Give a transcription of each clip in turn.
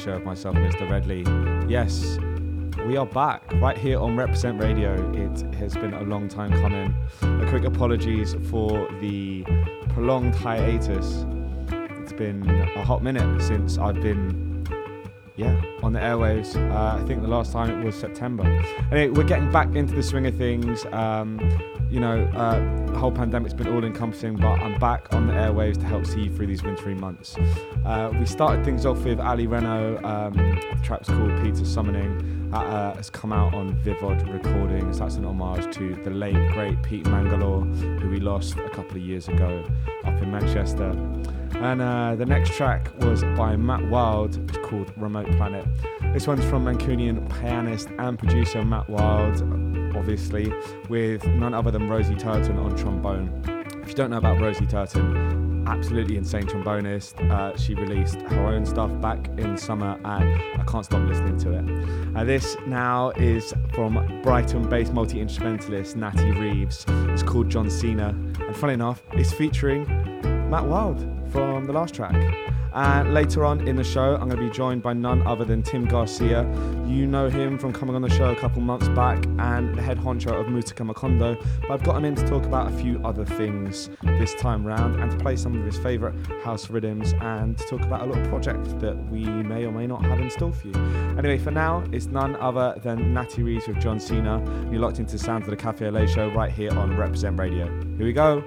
show of myself, Mr. Redley. Yes, we are back right here on Represent Radio. It has been a long time coming. A quick apologies for the prolonged hiatus. It's been a hot minute since I've been, yeah, on the airwaves. Uh, I think the last time it was September. Anyway, we're getting back into the swing of things. Um, you know, uh, the whole pandemic's been all encompassing, but I'm back on the airwaves to help see you through these wintry months. Uh, we started things off with Ali Renault, um, the track's called Peter Summoning. That uh, has come out on Vivod Recordings. That's an homage to the late, great Pete Mangalore, who we lost a couple of years ago up in Manchester. And uh, the next track was by Matt Wilde, it's called Remote Planet. This one's from Mancunian pianist and producer Matt Wilde, obviously, with none other than Rosie Turton on trombone. If you don't know about Rosie Turton, absolutely insane trombonist. Uh, she released her own stuff back in summer, and I can't stop listening to it. Uh, this now is from Brighton-based multi-instrumentalist Natty Reeves. It's called John Cena, and funny enough, it's featuring Matt Wilde from the last track. And later on in the show, I'm going to be joined by none other than Tim Garcia. You know him from coming on the show a couple months back and the head honcho of Mutika Makondo. But I've got him in to talk about a few other things this time round and to play some of his favourite house rhythms and to talk about a little project that we may or may not have in store for you. Anyway, for now, it's none other than Natty Reeves with John Cena. You're locked into sounds of the Café Au Lait show right here on Represent Radio. Here we go.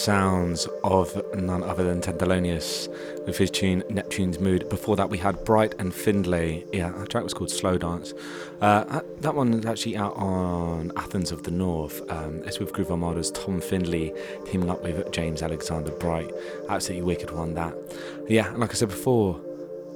Sounds of none other than Tenderlonious with his tune Neptune's Mood. Before that, we had Bright and Findlay. Yeah, that track was called Slow Dance. Uh, that one is actually out on Athens of the North. Um, it's with Groove Armada's Tom Findlay teaming up with James Alexander Bright. Absolutely wicked one, that. Yeah, and like I said before,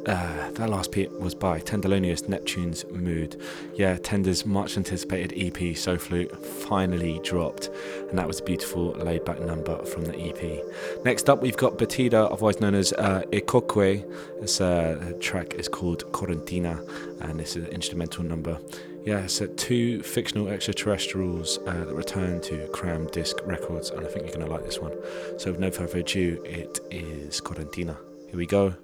uh, that last bit was by Tenderlonious Neptune's Mood. Yeah, Tender's much anticipated EP, So Flute, finally dropped, and that was a beautiful laid back number from the EP. Next up, we've got Batida, otherwise known as uh, IKOQWE. This uh, track is called Quarentena, and this is an instrumental number. Yeah, so two fictional extraterrestrials uh, that return to Crammed Discs Records, and I think you're going to like this one. So, with no further ado, it is Quarentena. Here we go.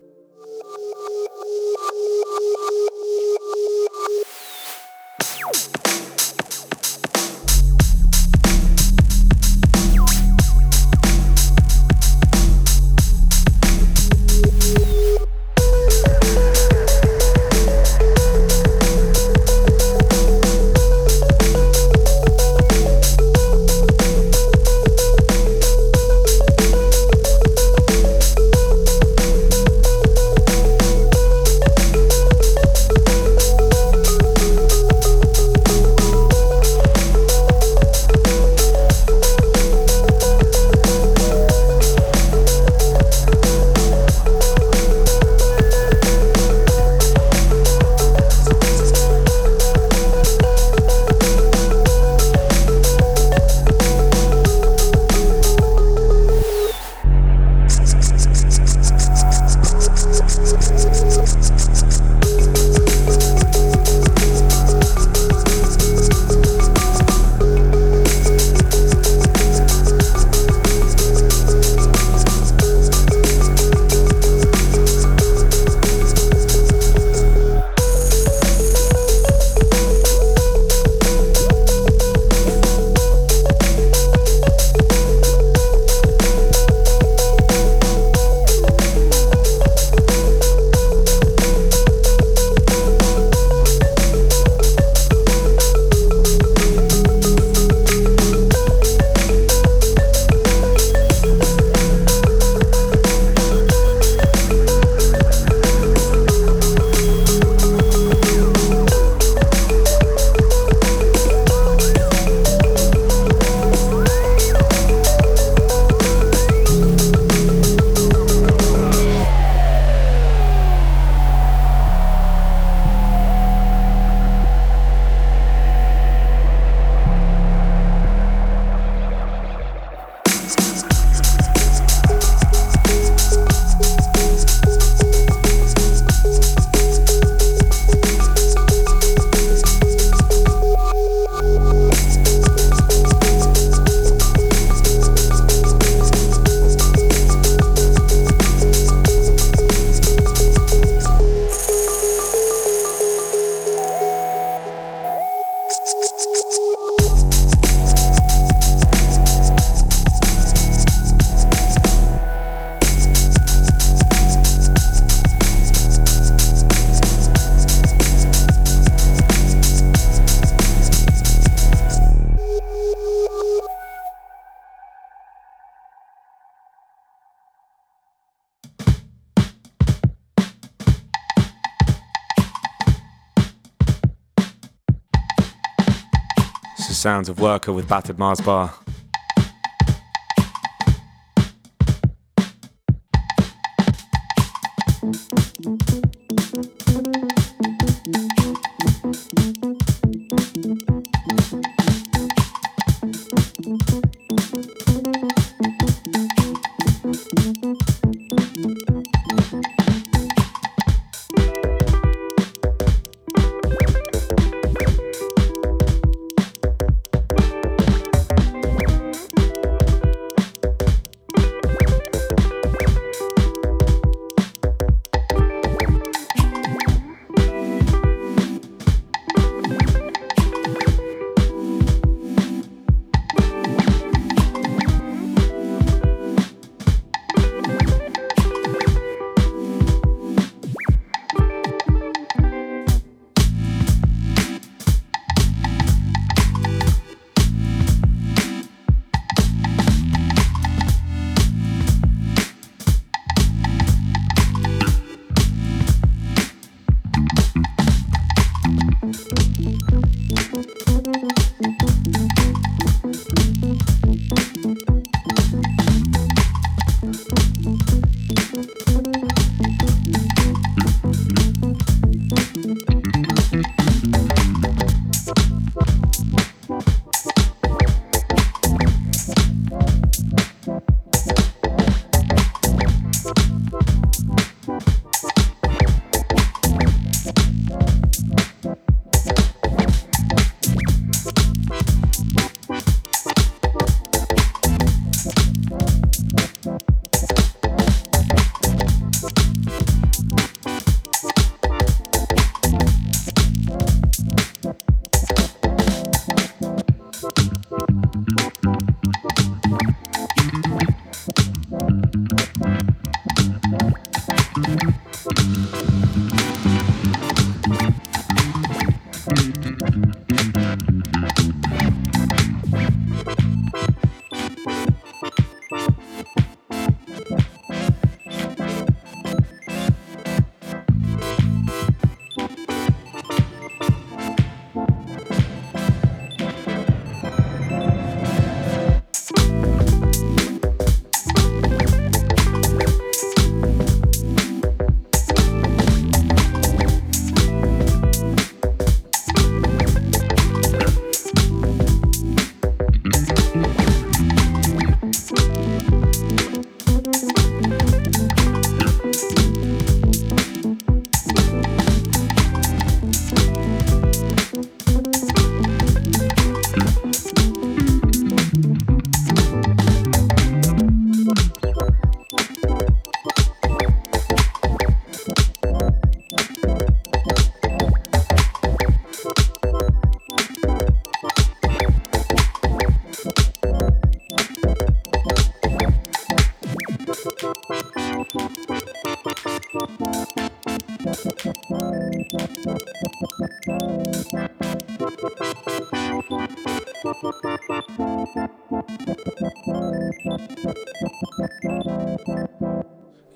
Werkha with Battered Mars Bar.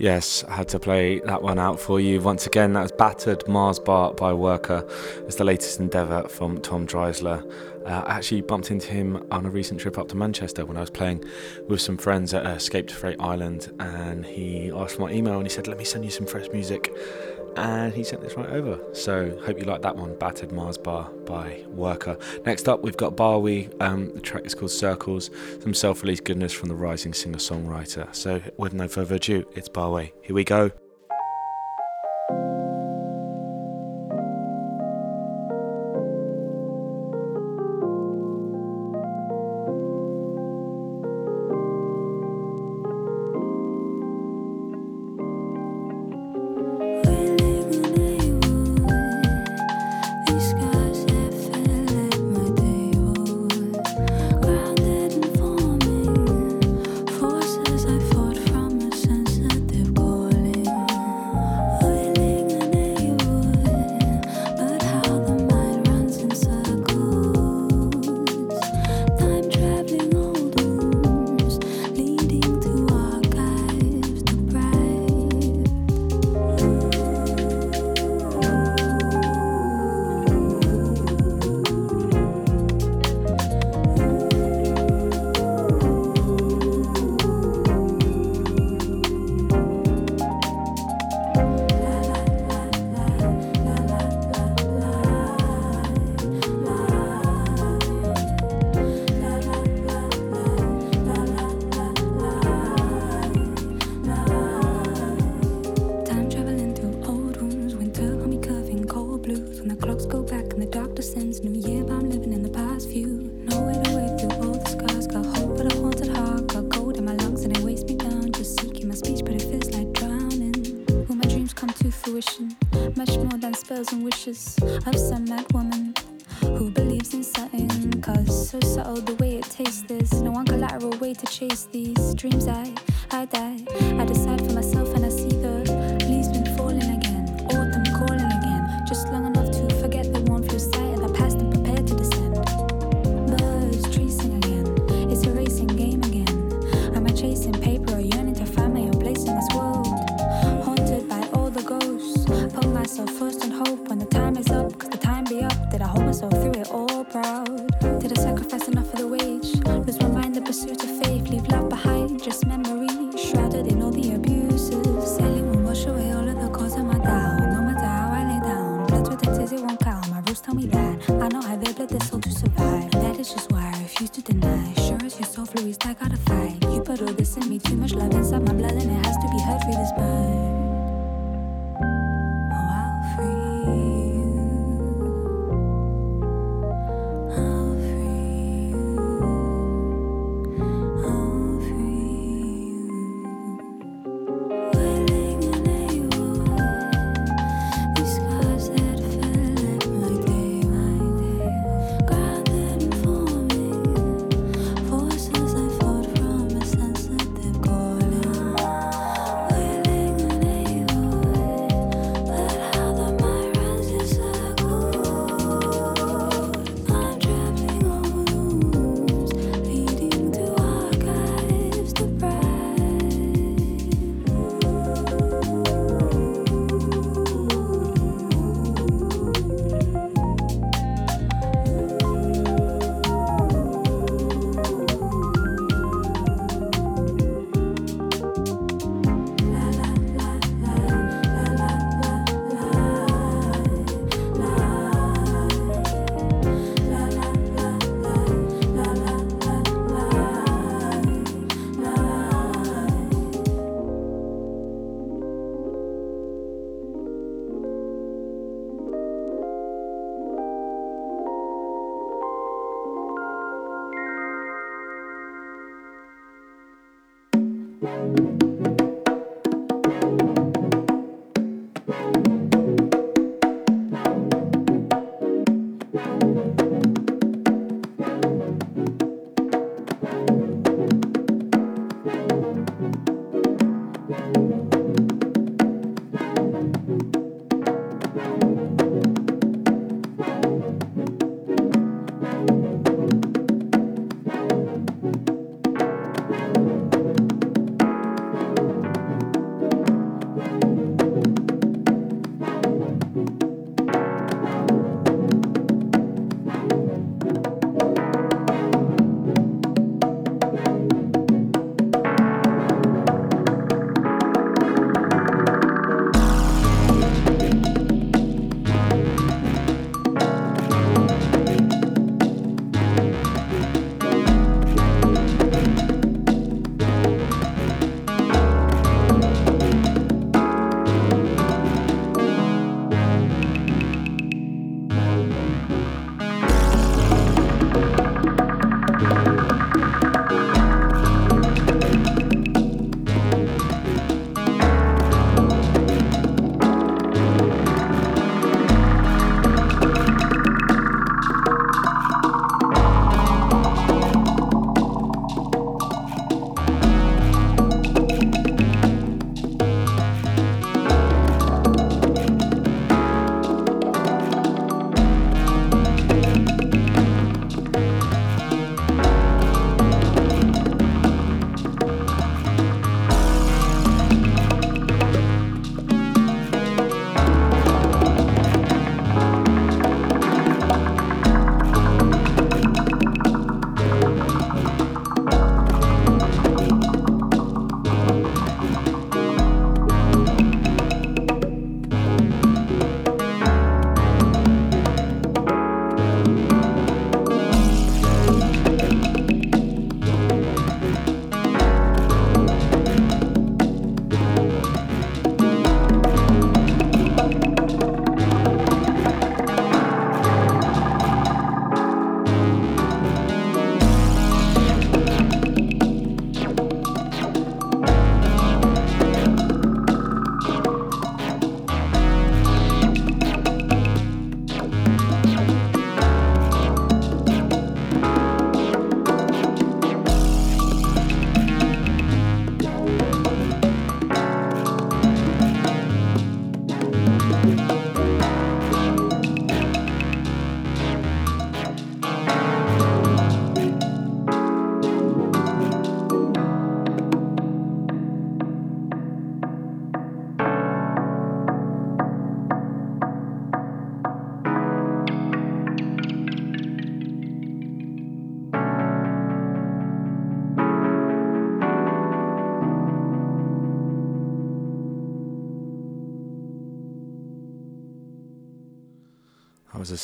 Yes, I had to play that one out for you. Once again, that was Battered Mars Bar by Werkha. It's the latest endeavour from Tom Dreisler. Uh, I actually bumped into him on a recent trip up to Manchester when I was playing with some friends at Escape to Freight Island, and he asked for my email and he said, Let me send you some fresh music and he sent this right over. So hope you like that one, Battered Mars Bar by Werkha. Next up, we've got B-ahwe. Um, the track is called Circles. Some self-released goodness from the rising singer-songwriter. So with no further ado, it's B-ahwe. Here we go. Música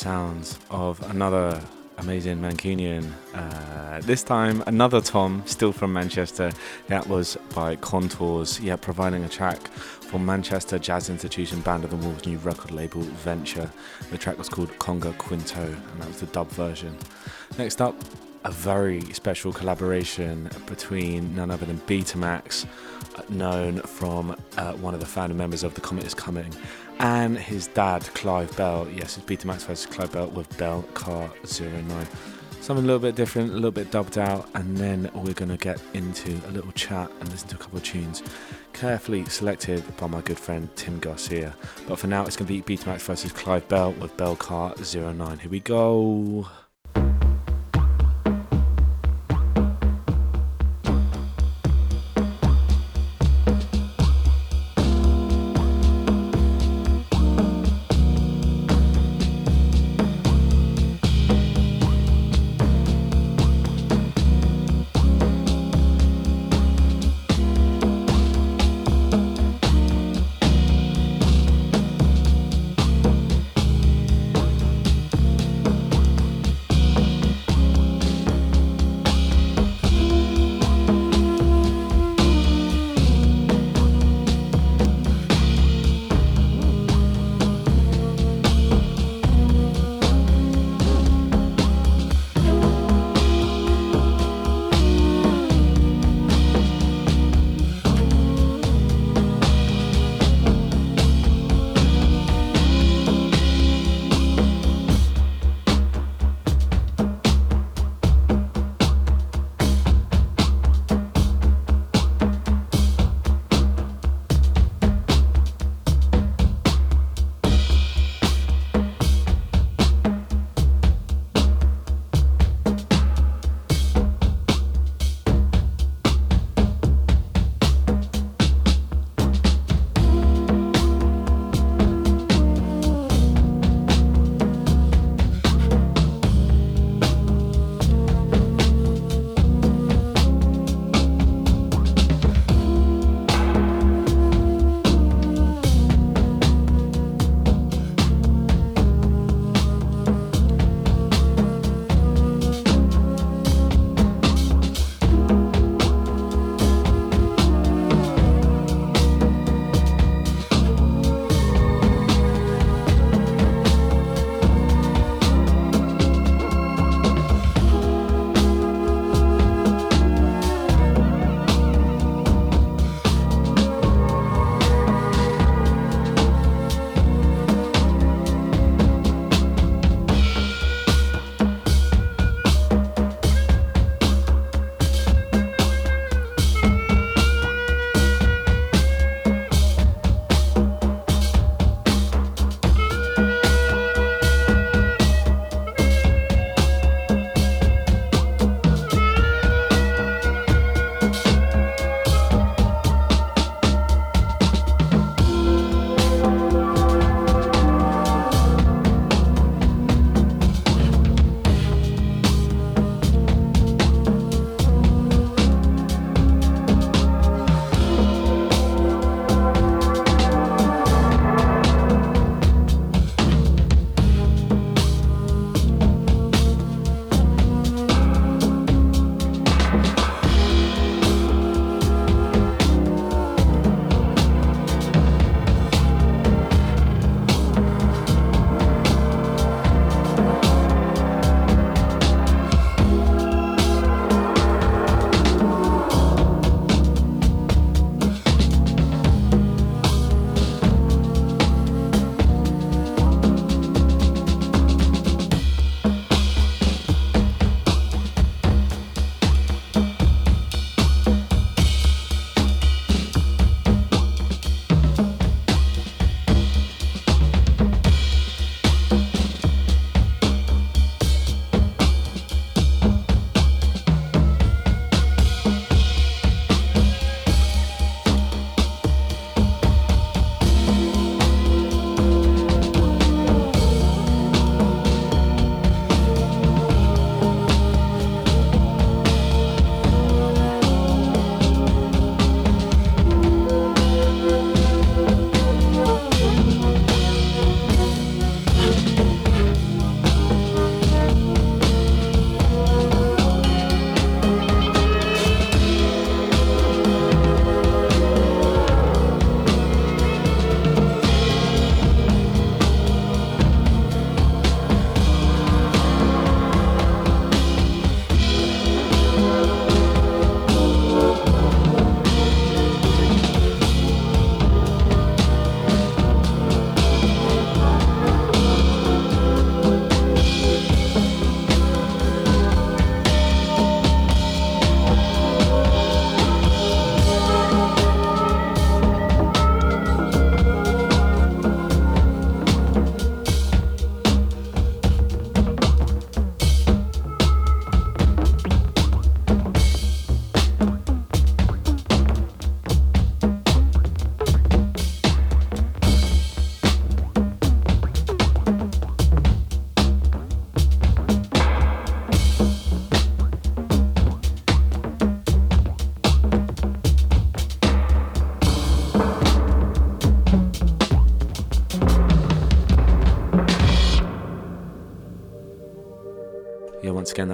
sounds of another amazing Mancunian. Uh, this time, another Tom, still from Manchester. That was by Contours, yeah, providing a track for Manchester Jazz Institution Band of the Wolves' new record label Venture. The track was called Conga Quinto, and that was the dub version. Next up, a very special collaboration between none other than Betamax, known from uh, one of the founder members of The Comet is Coming, and his dad, Clive Bell. Yes, it's Betamax versus Clive Bell with Bell Car 09. Something a little bit different, a little bit dubbed out, and then we're going to get into a little chat and listen to a couple of tunes carefully selected by my good friend Tim Garcia. But for now, it's going to be Betamax versus Clive Bell with Bell Car 09. Here we go.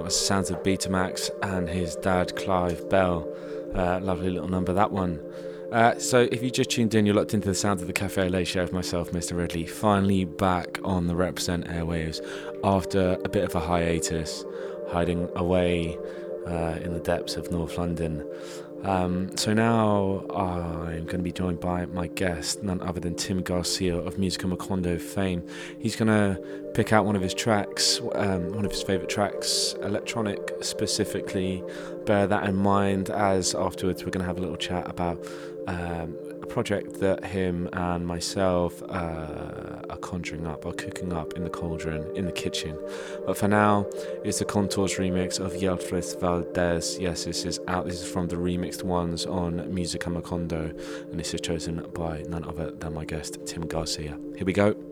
Was sounds of Betamax and his dad, Clive Bell. Uh, lovely little number, that one. Uh, so, if you just tuned in, you're locked into the sounds of the Café Au Lait Show of myself, Mr. Redley, finally back on the Represent airwaves after a bit of a hiatus, hiding away uh, in the depths of North London. Um, so now I'm going to be joined by my guest, none other than Tim Garcia of Musica Macondo fame. He's going to pick out one of his tracks, um, one of his favourite tracks, electronic specifically. Bear that in mind as afterwards we're going to have a little chat about um, project that him and myself uh, are conjuring up, are cooking up in the cauldron, in the kitchen. But for now, it's the Contours remix of Yelfris Valdes. Yes, this is out. This is from the remixed ones on Musica Macondo, and this is chosen by none other than my guest, Tim Garcia. Here we go.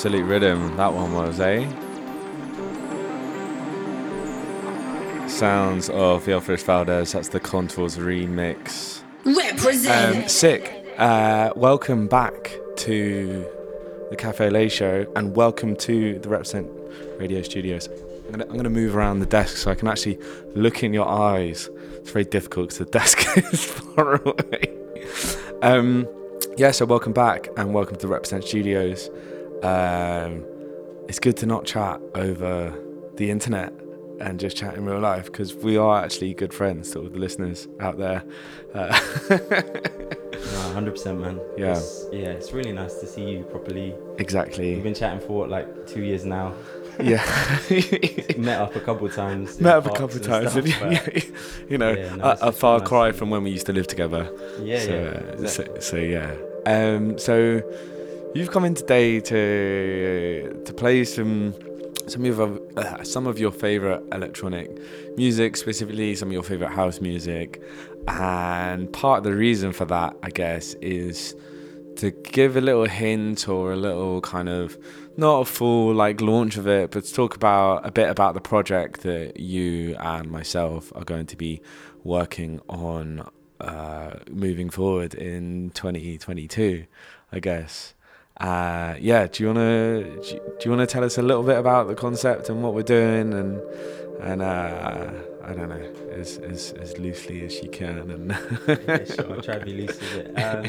Absolute rhythm that one was, eh? Sounds of Yelfris Valdes, that's the Contours remix. Represent! Um, sick. Uh, welcome back to the Café Au Lait show and welcome to the Represent Radio Studios. I'm gonna, I'm gonna move around the desk so I can actually look in your eyes. It's very difficult because the desk is far away. Um, yeah, so welcome back and welcome to the Represent Studios. Um, it's good to not chat over the internet and just chat in real life because we are actually good friends to all the listeners out there. Uh, no, hundred percent, man. Yeah, it's, yeah. It's really nice to see you properly. Exactly. We've been chatting for what, like two years now. Yeah. Met up a couple of times. Met up a couple of times. Stuff, yeah, you know, yeah, no, a, a far nice cry from when we used to live together. Yeah, so, yeah. Exactly. So, so yeah. Um, so You've come in today to to play some some of uh, some of your favorite electronic music, specifically some of your favorite house music, and part of the reason for that, I guess, is to give a little hint or a little kind of not a full like launch of it, but to talk about a bit about the project that you and myself are going to be working on uh, moving forward in 2022, I guess. Uh, yeah, do you wanna do you wanna tell us a little bit about the concept and what we're doing and and uh, I don't know as, as as loosely as you can and yeah, sure, I'll try to be loose with it. Um,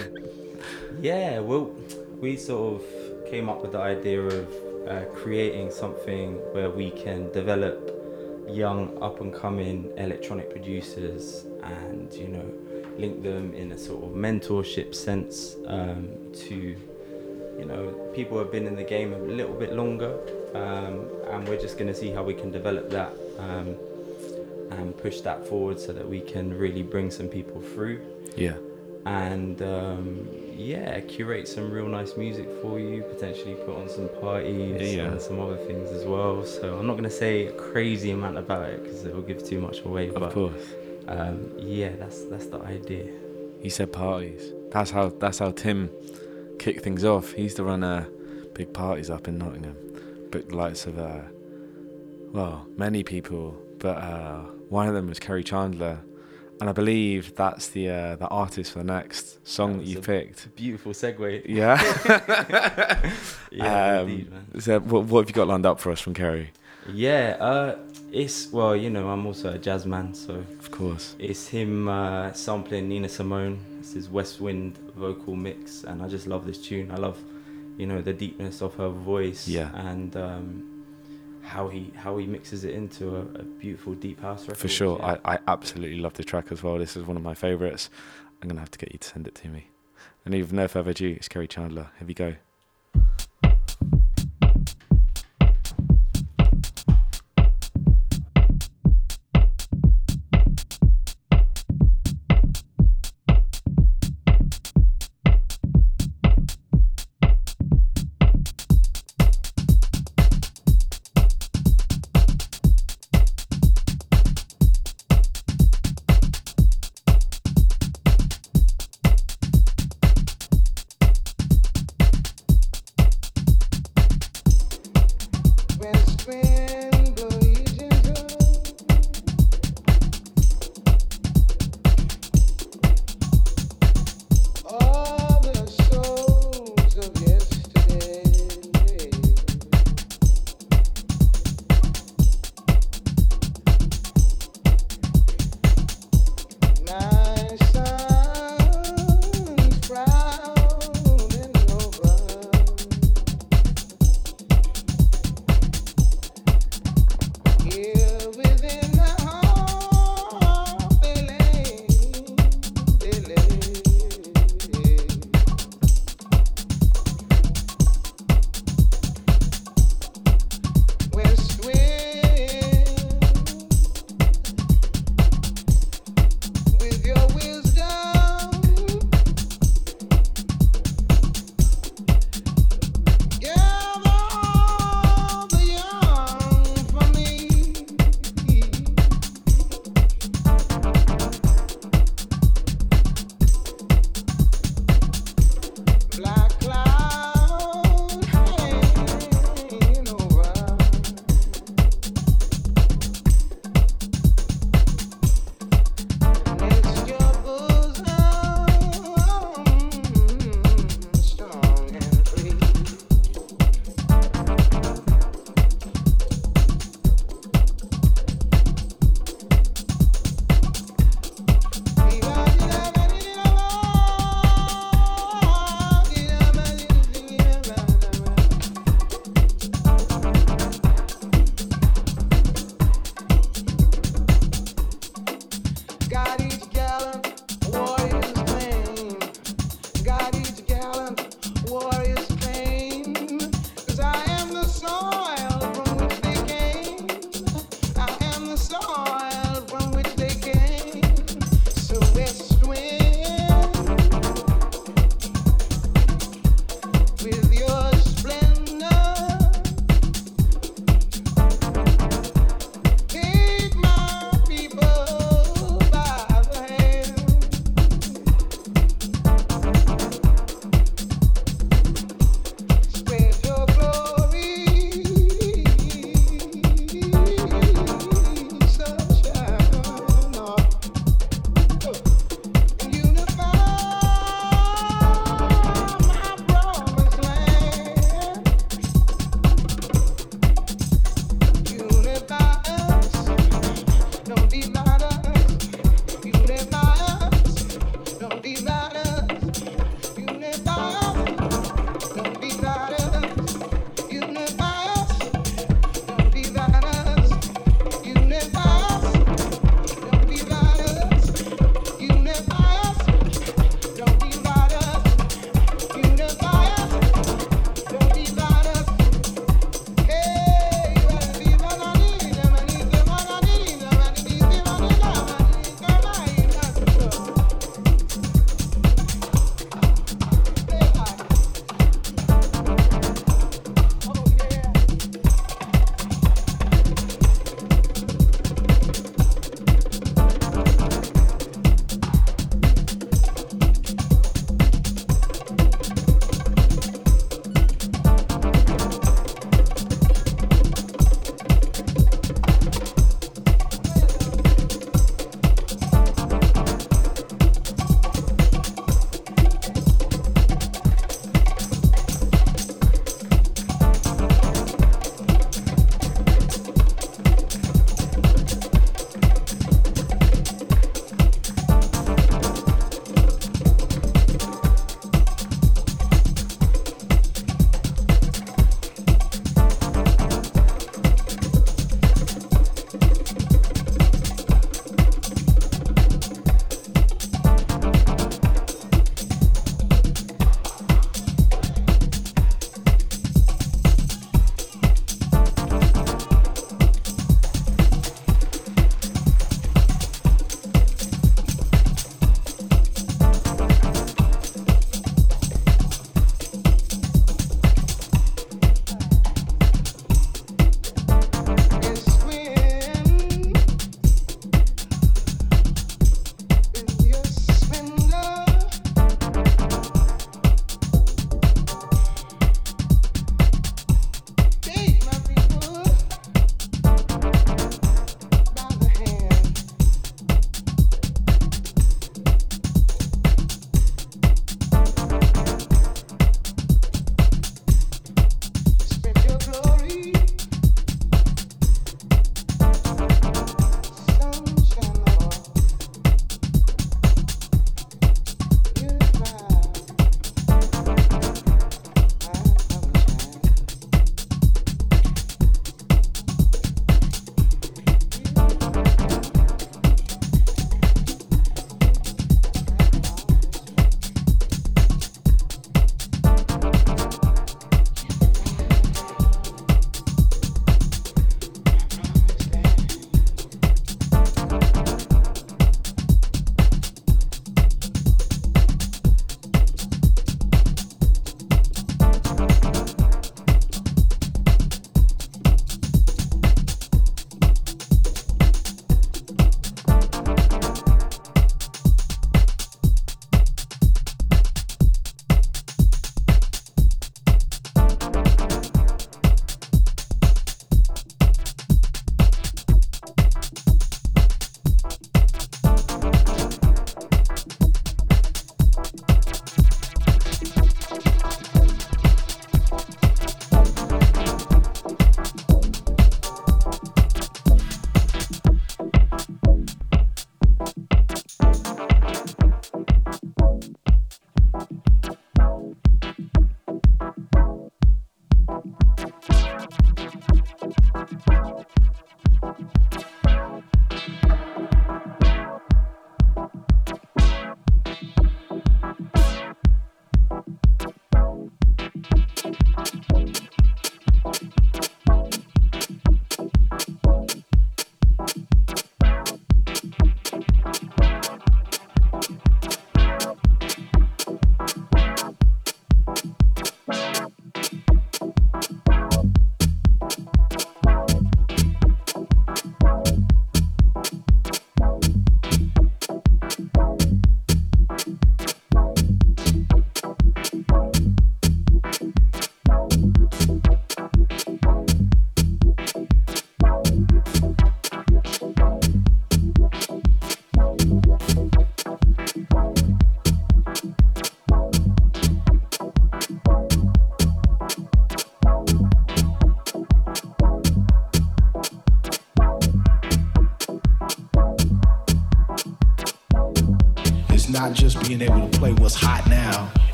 yeah, well, we sort of came up with the idea of uh, creating something where we can develop young up and coming electronic producers and you know link them in a sort of mentorship sense um, to you know, people have been in the game a little bit longer, um, and we're just going to see how we can develop that um, and push that forward so that we can really bring some people through. Yeah. And um, yeah, curate some real nice music for you. Potentially put on some parties yeah, and some other things as well. So I'm not going to say a crazy amount about it because it will give too much away. Of but, course. Um, yeah, that's that's the idea. He said parties. That's how that's how Tim kick things off, he used to run uh, big parties up in Nottingham, but the likes of, uh, well, many people, but uh, one of them was Kerri Chandler. And I believe that's the uh, the artist for the next song that, that you picked. Beautiful segue. Yeah. yeah, um, indeed, man. So what, what have you got lined up for us from Kerri? Yeah, uh, it's well, you know, I'm also a jazz man, so of course, it's him uh, sampling Nina Simone it's his West Wind vocal mix, and I just love this tune. I love, you know, the deepness of her voice. Yeah. And um, how he how he mixes it into a, a beautiful deep house record. For sure, yeah. I, I absolutely love the track as well. This is one of my favourites. I'm gonna have to get you to send it to me. And even no further ado, it's Kerri Chandler. Here we go.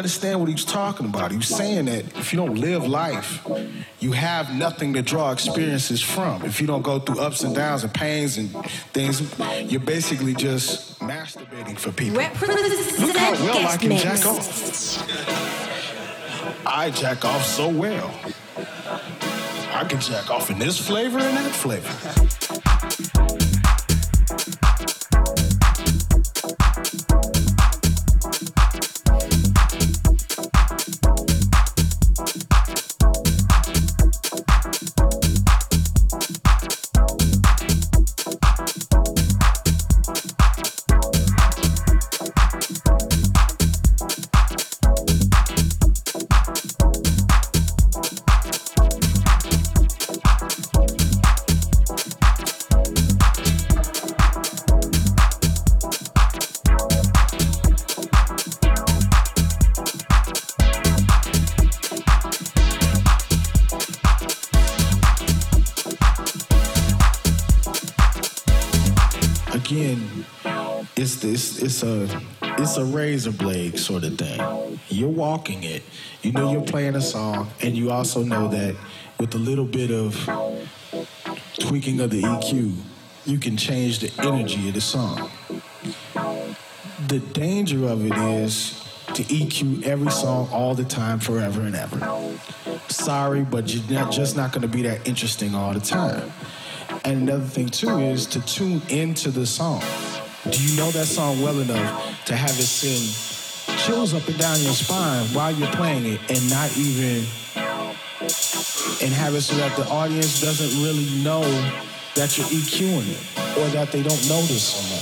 Understand what he was talking about. He was saying that if you don't live life, you have nothing to draw experiences from. If you don't go through ups and downs and pains and things, you're basically just masturbating for people. Look how well I can jack off. I jack off so well. I can jack off in this flavor and that flavor. Razor blade sort of thing. You're walking it. You know you're playing a song, and you also know that with a little bit of tweaking of the EQ, you can change the energy of the song. The danger of it is to EQ every song all the time, forever and ever. Sorry, but you're not, just not going to be that interesting all the time. And another thing too is to tune into the song. Do you know that song well enough to have it send chills up and down your spine while you're playing it and not even and have it so that the audience doesn't really know that you're EQing it or that they don't notice so much?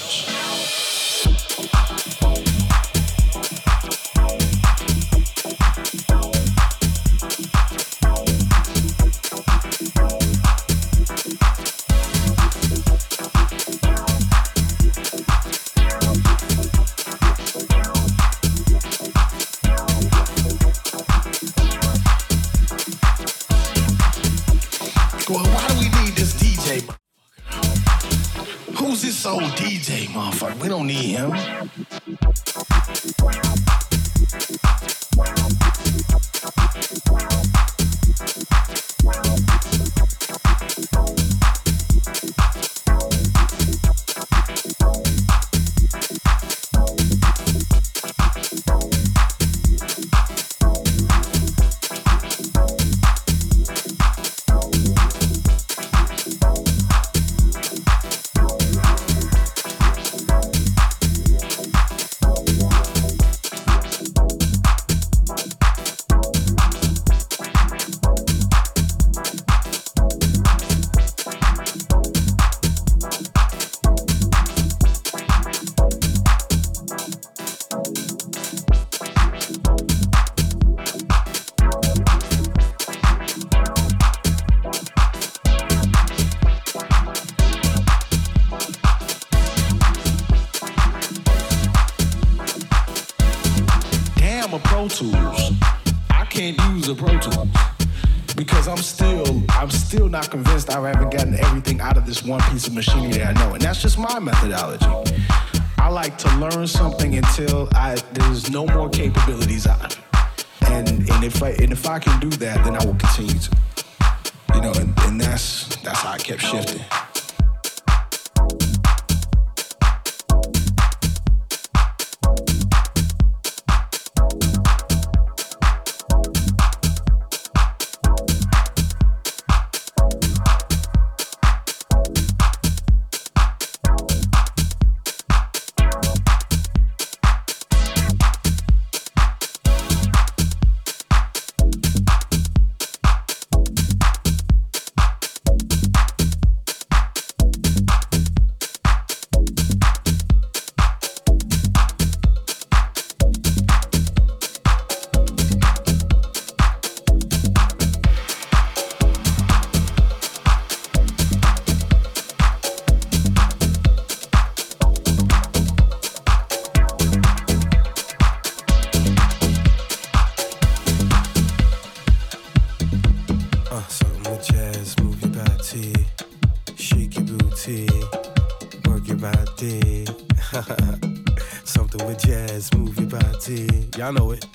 This one piece of machinery I know, and that's just my methodology. I like to learn something until I there's no more capabilities out of and and if I and if I can do that, then I will continue to, you know, and, and that's that's how I kept shifting. I know it.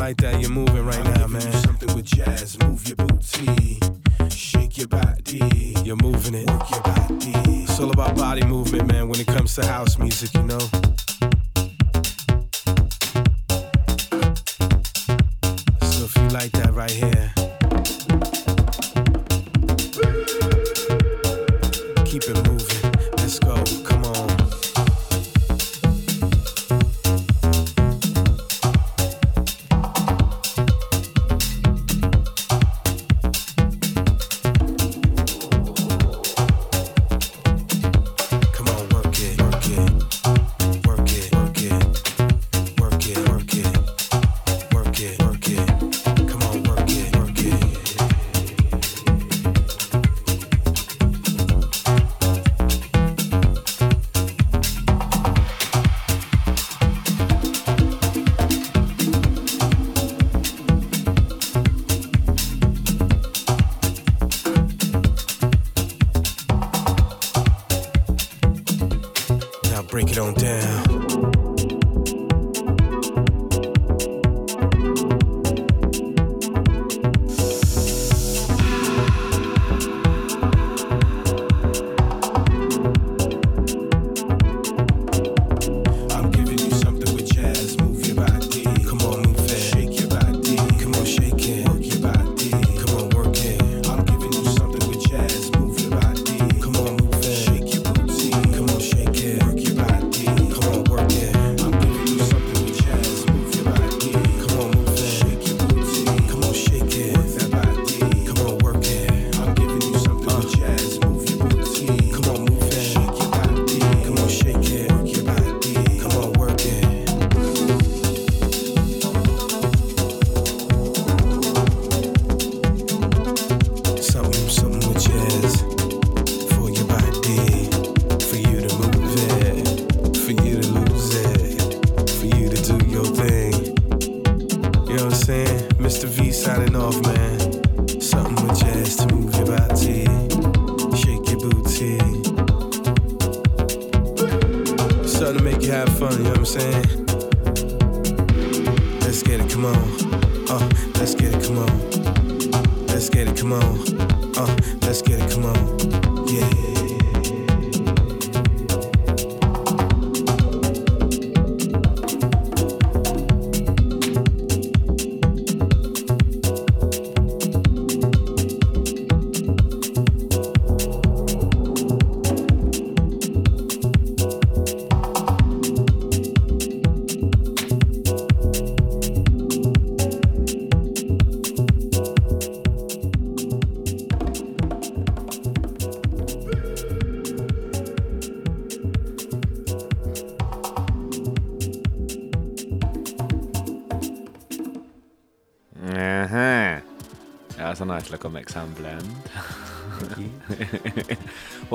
like that you're moving right I'm now, man. something with jazz, move your booty, shake your body. You're moving it. Work your body. It's all about body movement, man. When it comes to house music, you know. So if you like that right here. Keep it moving. Let's go. Come on.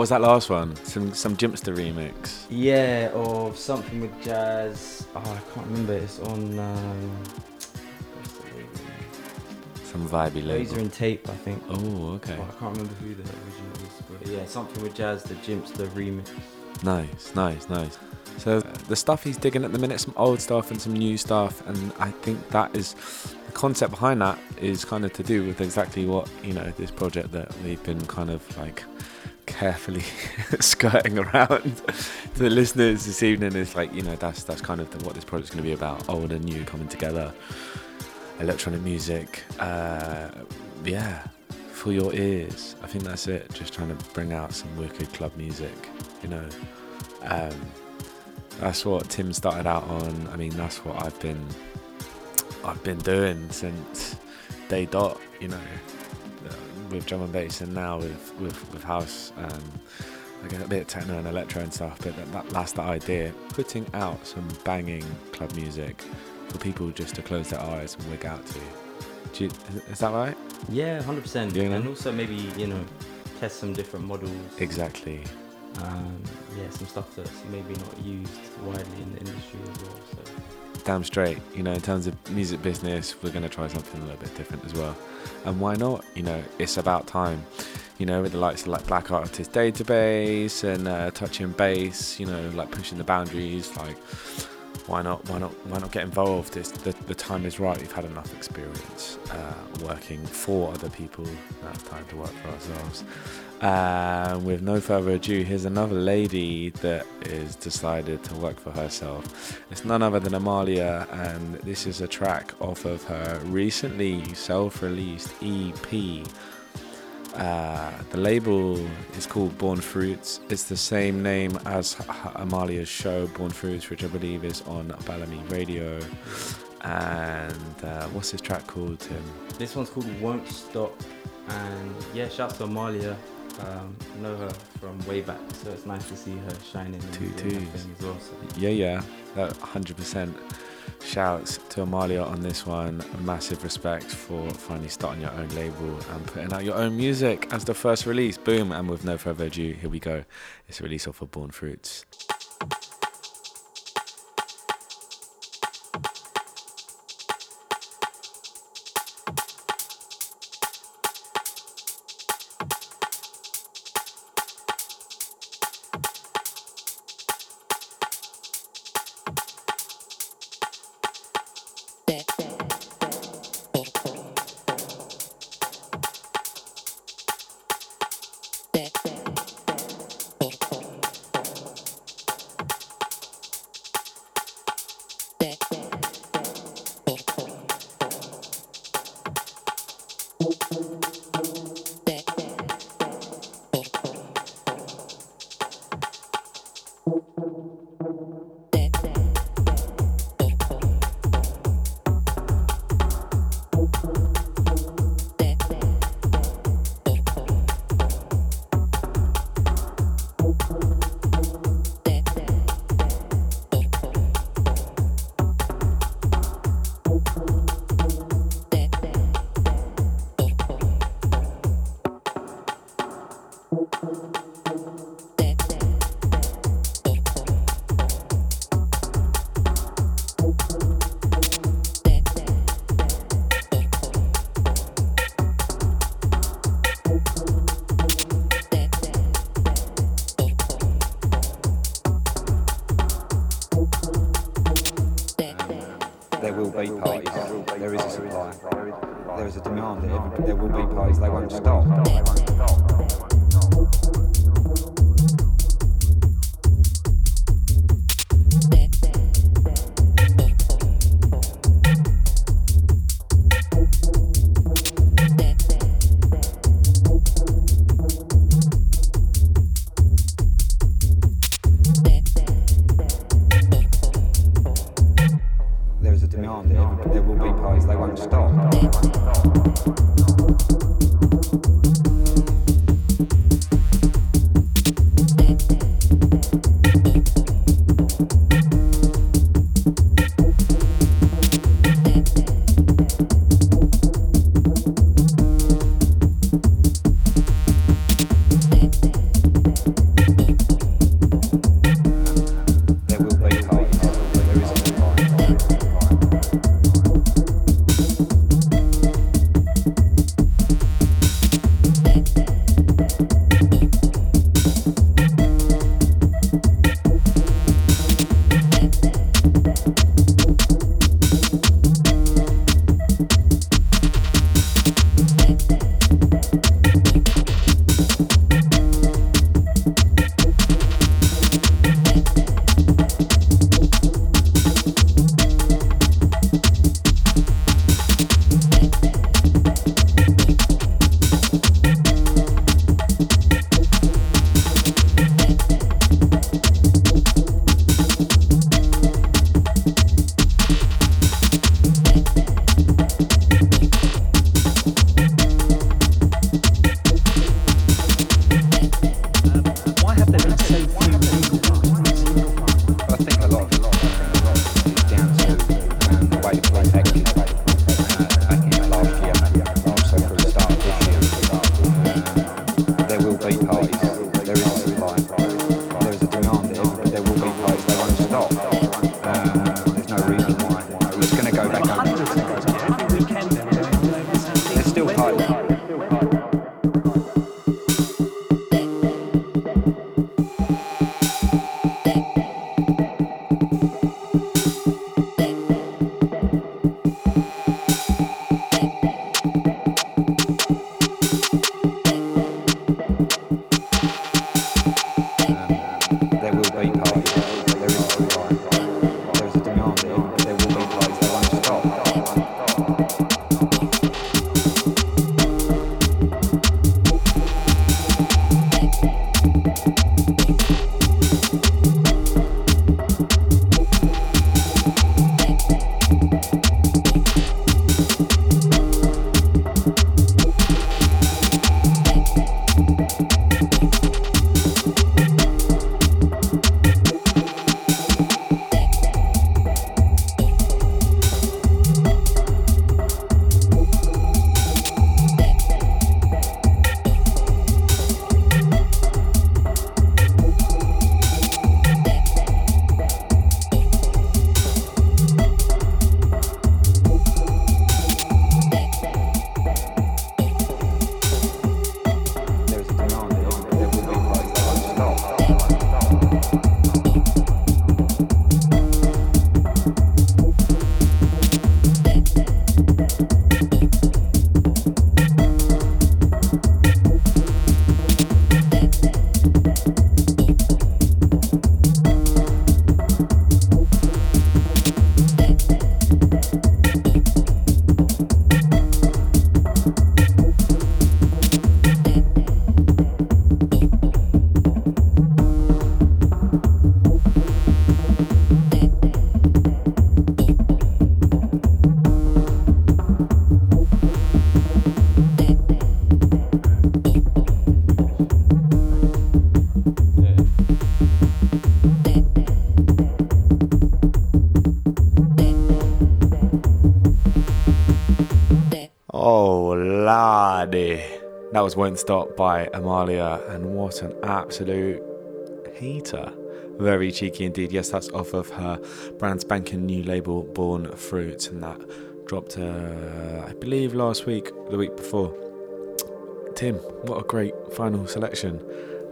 Was that last one? Some some Jimpster remix. Yeah, or something with jazz. Oh, I can't remember. It's on. Um, some vibey label. Laser and tape, I think. Oh, okay. Oh, I can't remember who the original is, but yeah, something with jazz. The Jimpster remix. Nice, nice, nice. So the stuff he's digging at the minute, some old stuff and some new stuff, and I think that is the concept behind that is kind of to do with exactly what you know this project that we've been kind of like carefully skirting around to the listeners this evening. Is like you know that's that's kind of the, what this project's going to be about. Old and new coming together. Electronic music. Uh, yeah for your ears. I think that's it. Just trying to bring out some wicked club music you know. Um, that's what Tim started out on. I mean, that's what I've been I've been doing since day dot. You know, with drum and bass, and now with with, with house and I get a bit of techno and electro and stuff. But that, that, that's the idea: putting out some banging club music for people just to close their eyes and wig out to. You, is that right? Yeah, hundred percent. And also maybe you know test some different models. Exactly. Um, yeah, some stuff that's maybe not used widely in the industry as well. So. Damn straight, you know, in terms of music business, we're going to try something a little bit different as well. And why not? You know, it's about time. You know, with the likes of like Black Artist Database and uh, Touching Bass, you know, like pushing the boundaries, like why not why not why not get involved it's the, the time is right we've had enough experience uh, working for other people now it's time to work for ourselves uh, with no further ado, here's another lady that is decided to work for herself. It's none other than Amaliah, and this is a track off of her recently self released EP. Uh, the label is called Born Fruits. It's the same name as Amaliah's show, Born Fruits, which I believe is on Balamii Radio. And uh, what's this track called, Tim? This one's called Won't Stop. And yeah, shouts to Amaliah um, know her from way back, so it's nice to see her shining two twos. as well. So. Yeah, yeah, that 100%. Shouts to Amaliah on this one. Massive respect for finally starting your own label and putting out your own music as the first release. Boom! And with no further ado, here we go. It's a release off of Born Fruits. That was Won't Stop by Amaliah, and what an absolute heater. Very cheeky indeed. Yes, that's off of her brand spanking new label, Born Fruit, and that dropped, uh, I believe, last week, the week before. Tim, what a great final selection.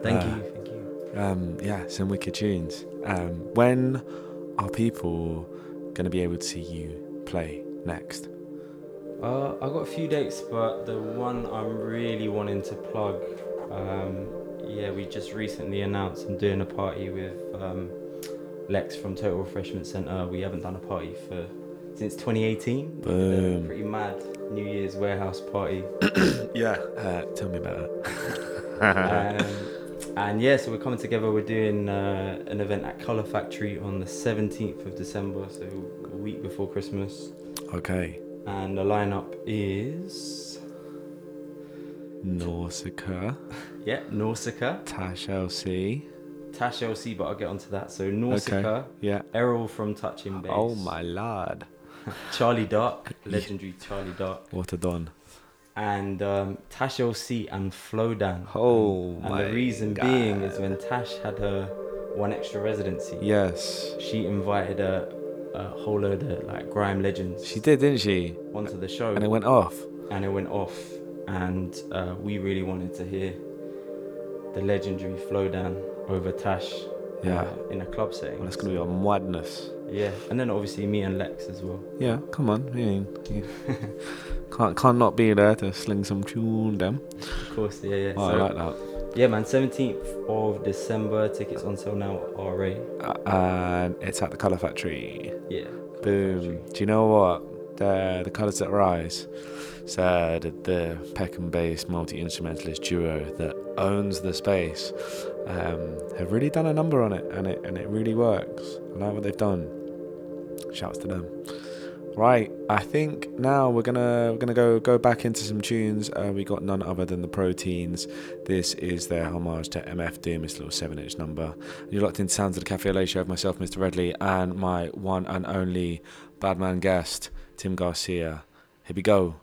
Thank uh, you. Thank you. Um, yeah, some wicked tunes. Um, when are people going to be able to see you play next? Uh, I got a few dates, but the one I'm really wanting to plug, um, yeah, we just recently announced I'm doing a party with um, Lex from Total Refreshment Centre. We haven't done a party for since 2018. We did a Boom. Pretty mad New Year's warehouse party. Yeah. Uh, tell me about it. um, and yeah, so we're coming together. We're doing uh, an event at Colour Factory on the 17th of December, so a week before Christmas. okay. And the lineup is Nausicaa, yeah, Nausicaa, Tash LC. Tash LC, but I'll get onto that. So Nausicaa, Yeah. Errol from Touching Bass, Oh my lord. Charlie Dark, legendary Charlie Dark, What a don. and um, Tash LC and Flowdan. Oh and my the reason God. being is when Tash had her one extra residency. Yes. she invited a, a whole load of like grime legends She did, didn't she? onto the show, And it went off. and it went off. And uh, we really wanted to hear the legendary Flowdan over Tash. Yeah. uh, in a club setting. Well, that's going to be a madness. Yeah, and then obviously me and Lex as well. Yeah, come on. I mean, can't, can't not be there to sling some tune them. Of course, yeah, yeah. Oh, I like that. Yeah, man. Seventeenth of December. Tickets on sale now. RA. Uh, and it's at the Colour Factory. Yeah. Boom. Do you know what? The the colours that rise. So the, the Peckham based multi instrumentalist duo that owns the space um, have really done a number on it, and it and it really works. I like what they've done. Shouts to them. Right, I think now we're gonna we're gonna go go back into some tunes. Uh, we got none other than the Pro-Teens. This is their homage to MF Doom, this little seven-inch number. You're locked into Sounds of the Café Au Lait show myself, Mr. Redley, and my one and only Badman guest, Tim Garcia. Here we go.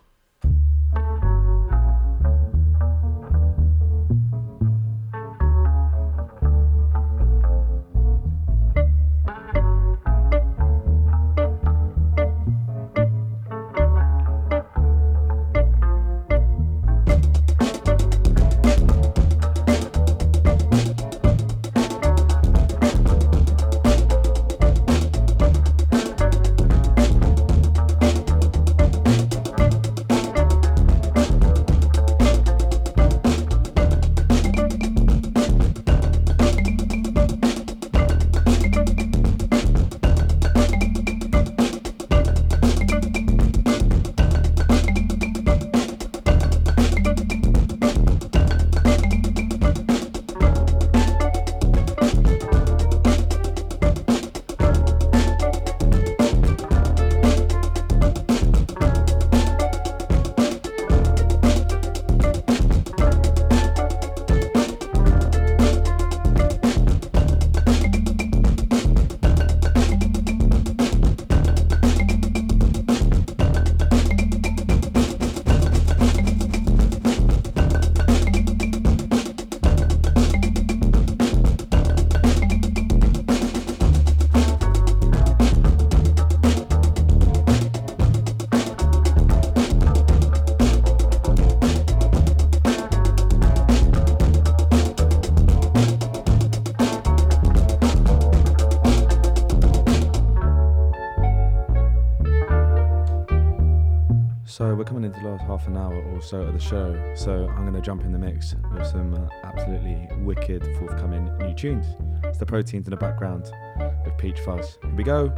Half an hour or so of the show. So I'm going to jump in the mix with some uh, absolutely wicked forthcoming new tunes. It's the Pro-Teens in the background with Peach Fuzz. Here we go.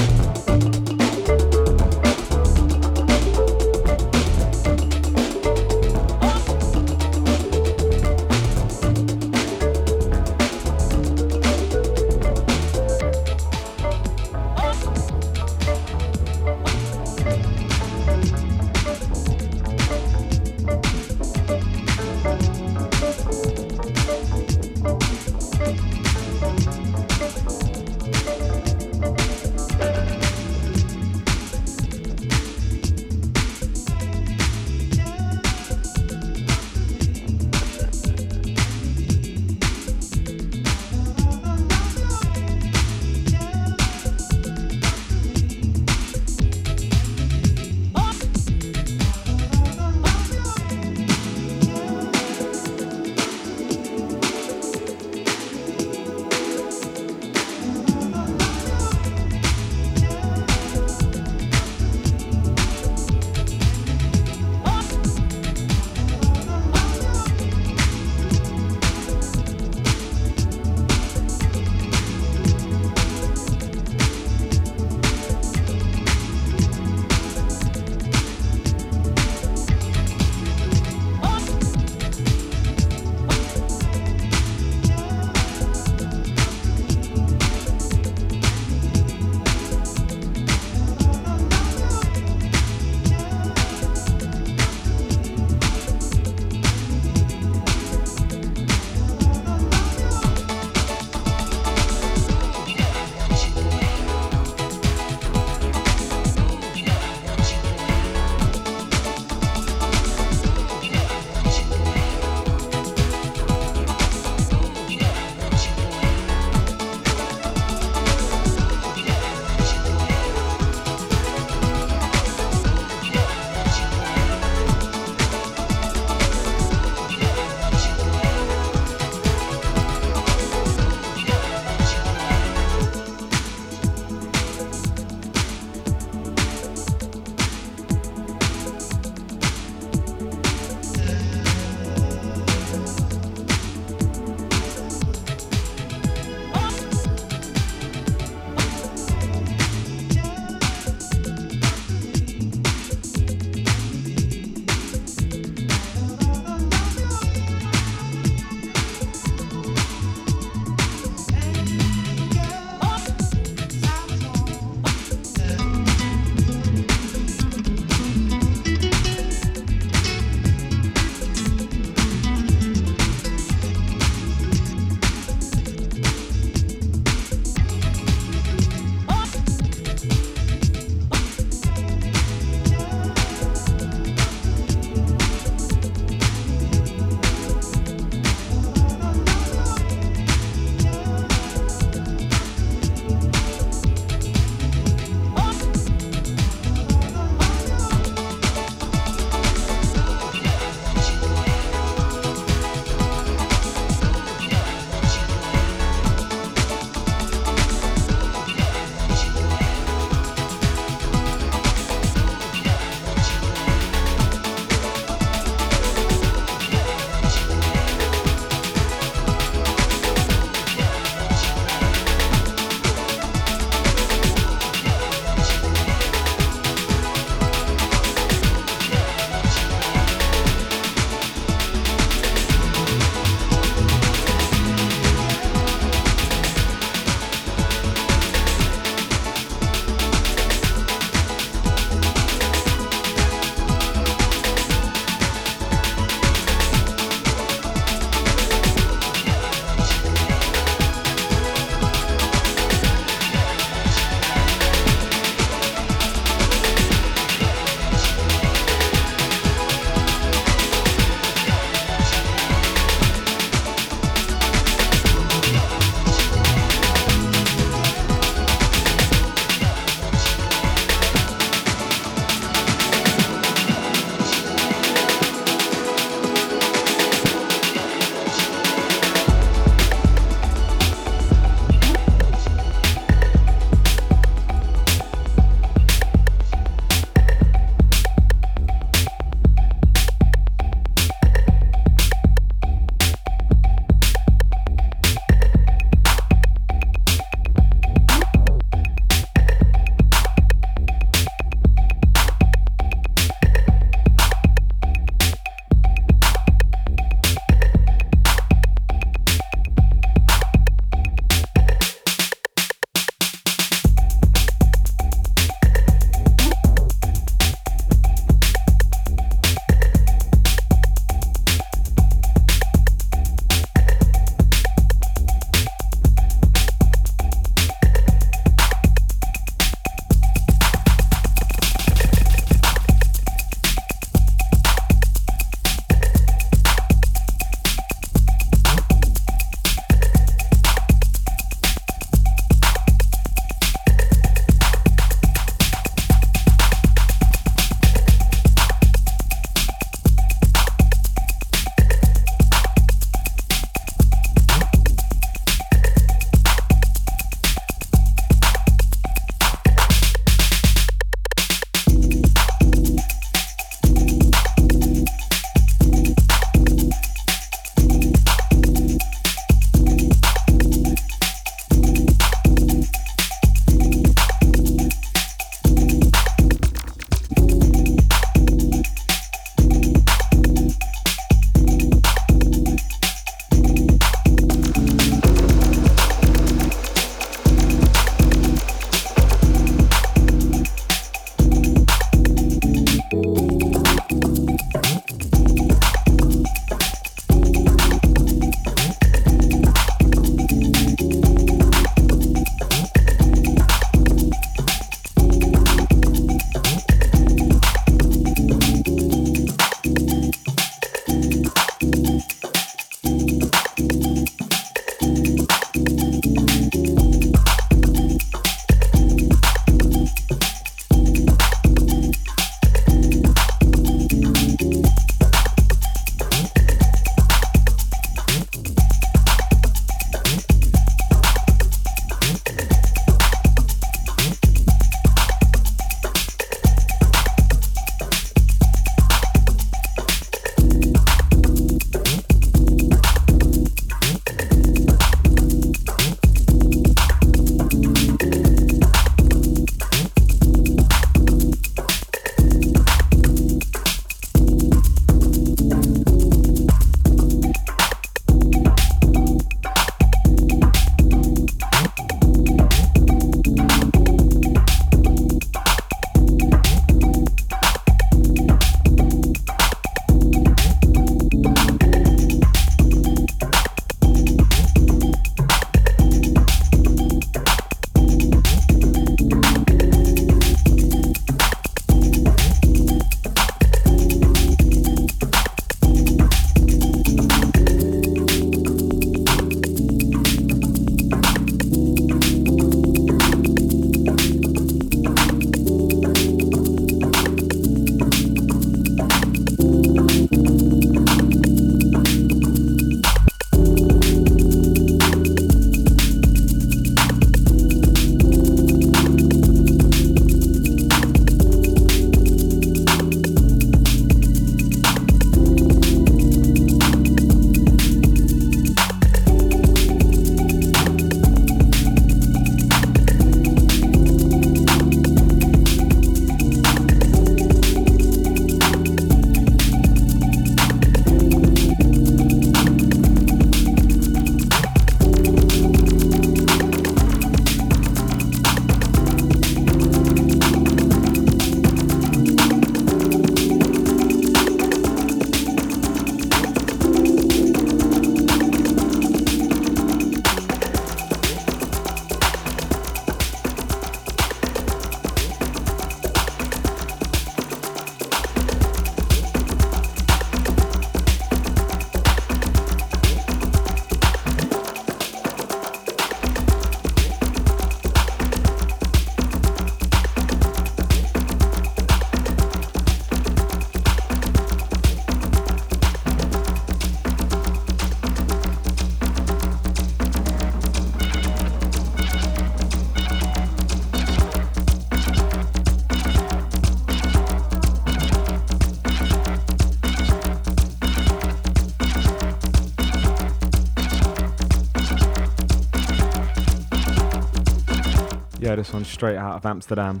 This straight out of Amsterdam.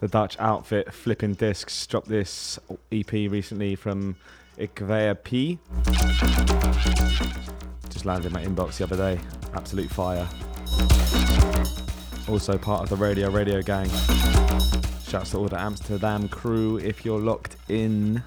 The Dutch outfit Flipping Discs dropped this EP recently from Ikävä Pii. Just landed in my inbox the other day. Absolute fire. Also part of the Radio Radio gang. Shouts to all the Amsterdam crew if you're locked in.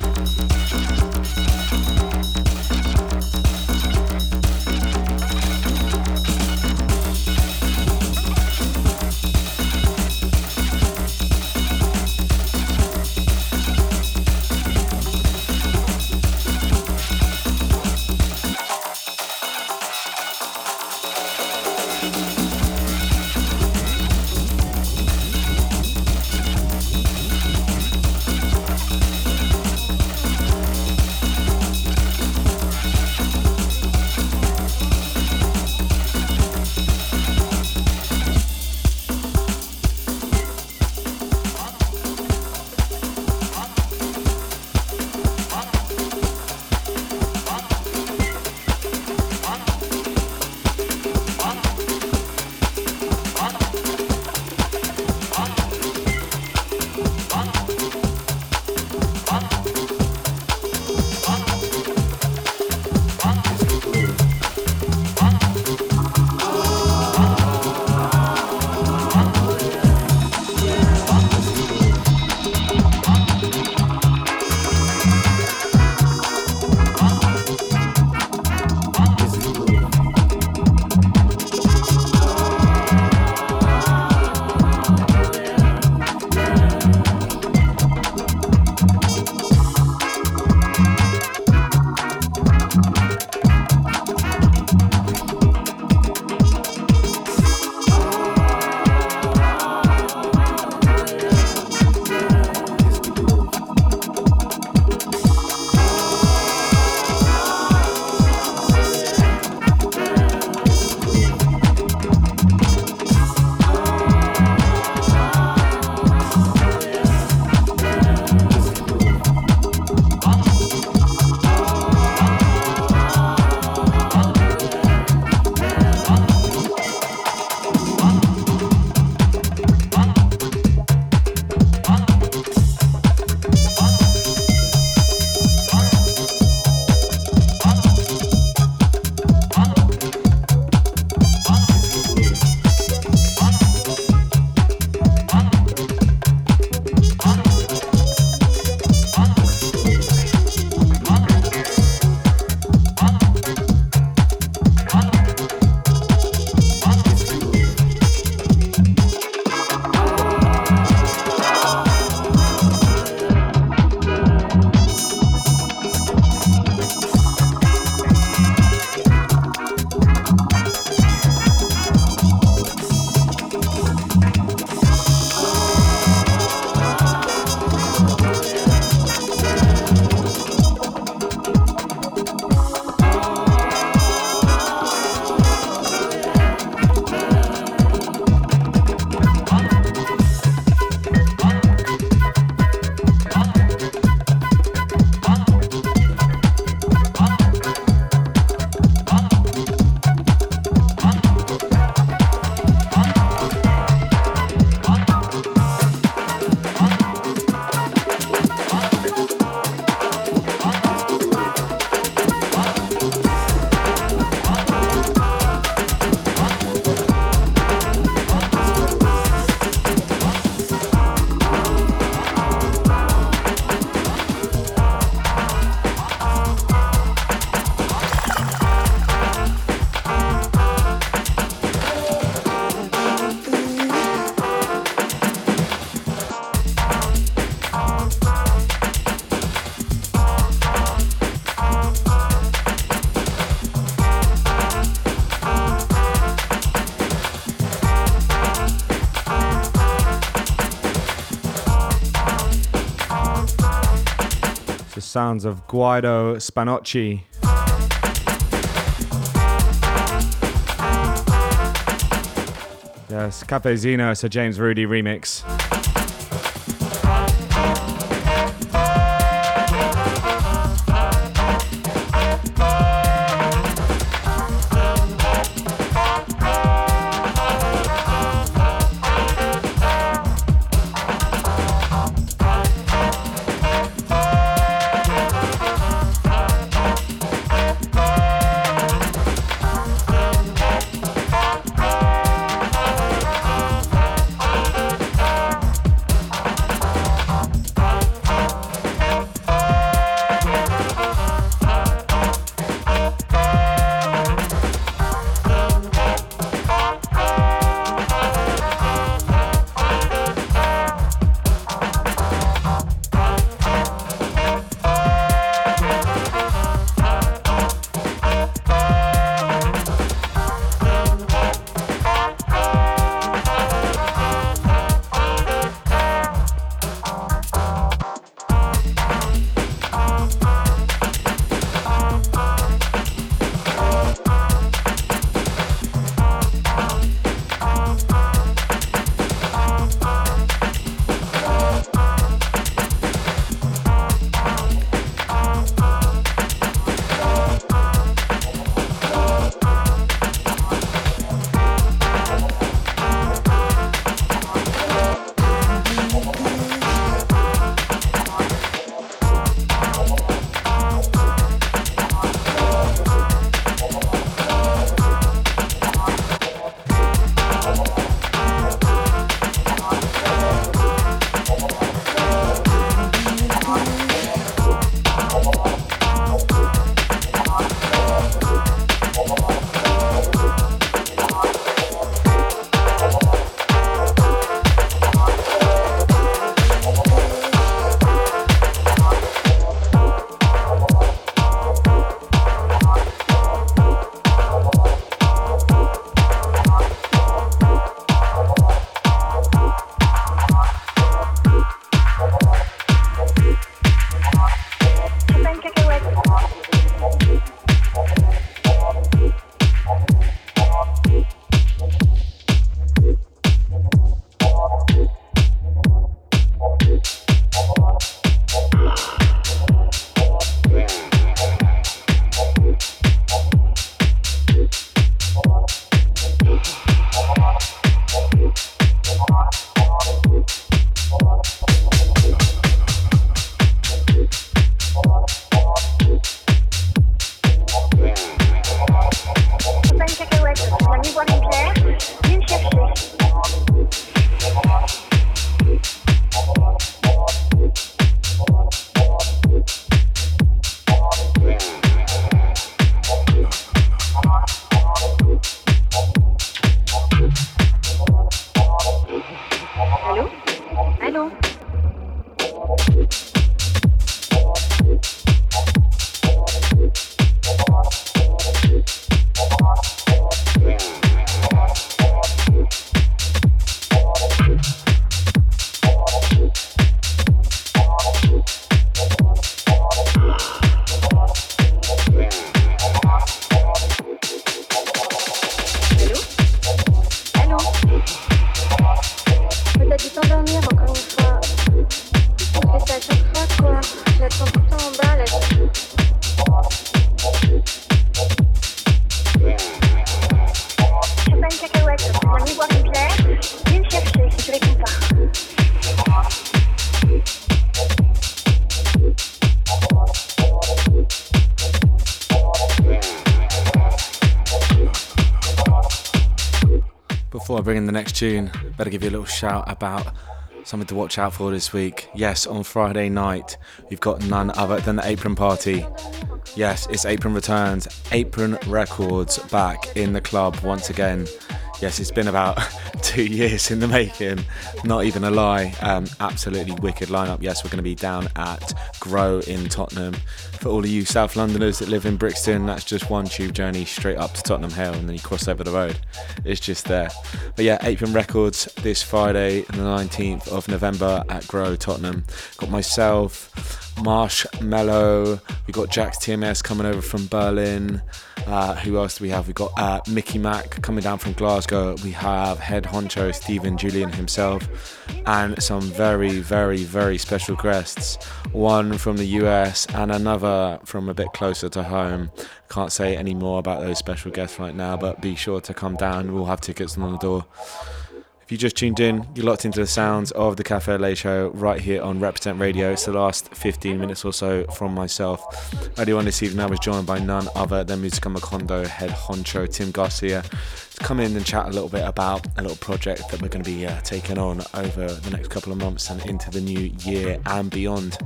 Sounds of Guido Spannochi. Yes, Cafezhinho, a James Rudie remix. The next tune, better give you a little shout about something to watch out for this week. Yes, on Friday night, we've got none other than the Apron Party. Yes, it's Apron Returns, Apron Records back in the club once again. Yes, it's been about two years in the making, not even a lie. Um, absolutely wicked lineup. Yes, we're going to be down at Grow in Tottenham. For all of you South Londoners that live in Brixton, that's just one tube journey straight up to Tottenham Hale and then you cross over the road. It's just there. But yeah, Apron Records this Friday, the 19th of November at Grow Tottenham. Got myself, Marshmello. We got Jax TMS coming over from Berlin. Uh, who else do we have? We've got uh, Mickey Mac coming down from Glasgow. We have head honcho Steven Julien himself, and some very, very, very special guests. One from the US and another from a bit closer to home. Can't say any more about those special guests right now, but be sure to come down. We'll have tickets on the door. If you just tuned in, you're locked into the sounds of the Café Au Lait show right here on Represent Radio. It's the last 15 minutes or so from myself. Earlier on this evening, I was joined by none other than Musica Macondo head honcho Tim Garcia to come in and chat a little bit about a little project that we're going to be uh, taking on over the next couple of months and into the new year and beyond.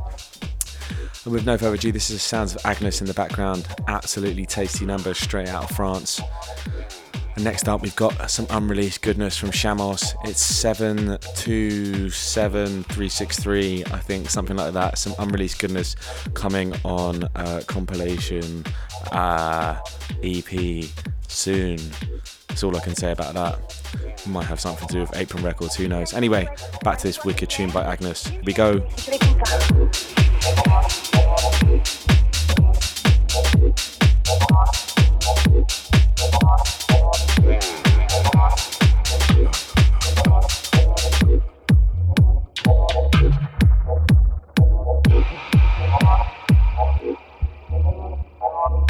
And with no further ado, this is the sounds of Agnès in the background. Absolutely tasty number straight out of France. And next up, we've got some unreleased goodness from Shamos. It's 727363, I think, something like that. Some unreleased goodness coming on a compilation uh, EP soon. That's all I can say about that. Might have something to do with Apron Records, who knows. Anyway, back to this wicked tune by Agnès. Here we go.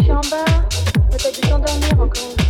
Chamba, peut-être de t'endormir encore.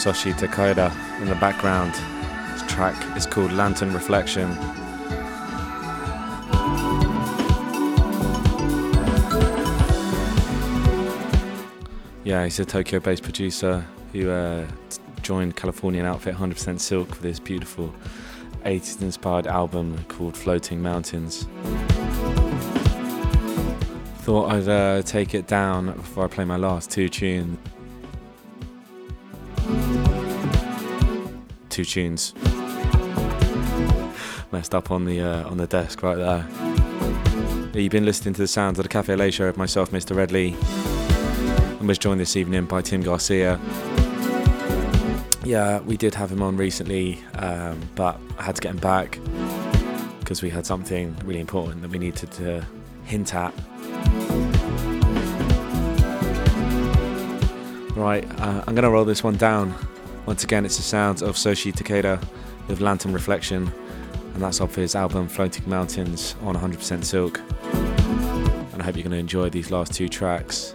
Soshi Takeda in the background. This track is called Lantern Reflection. Yeah, he's a Tokyo based producer who uh, joined Californian outfit 100% Silk for this beautiful 80s inspired album called Floating Mountains. Thought I'd uh, take it down before I play my last two tunes. Two tunes. Messed up on the uh, on the desk right there. You've been listening to the sounds of the Café Au Lait Show of myself, Mr. Redley. I was joined this evening by Tim Garcia. Yeah, we did have him on recently, um, but I had to get him back because we had something really important that we needed to hint at. Right, uh, I'm going to roll this one down. Once again, it's the sounds of Soshi Takeda with Lantern Reflection, and that's off his album Floating Mountains on 100% Silk. And I hope you're going to enjoy these last two tracks.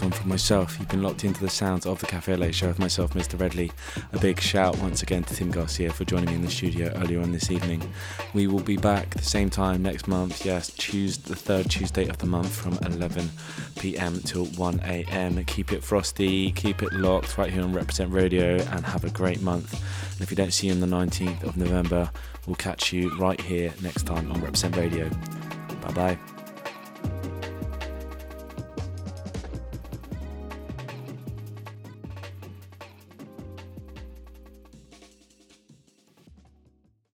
One from myself. You've been locked into the sounds of the Café Au Lait Show with myself, Mr. Redley. A big shout once again to Tim Garcia for joining me in the studio earlier on this evening. We will be back the same time next month, yes, Tuesday, the third Tuesday of the month from 11 pm till 1 am. Keep it frosty, keep it locked right here on Represent Radio, and have a great month. And if you don't see you on the 19th of November, we'll catch you right here next time on Represent Radio. Bye bye.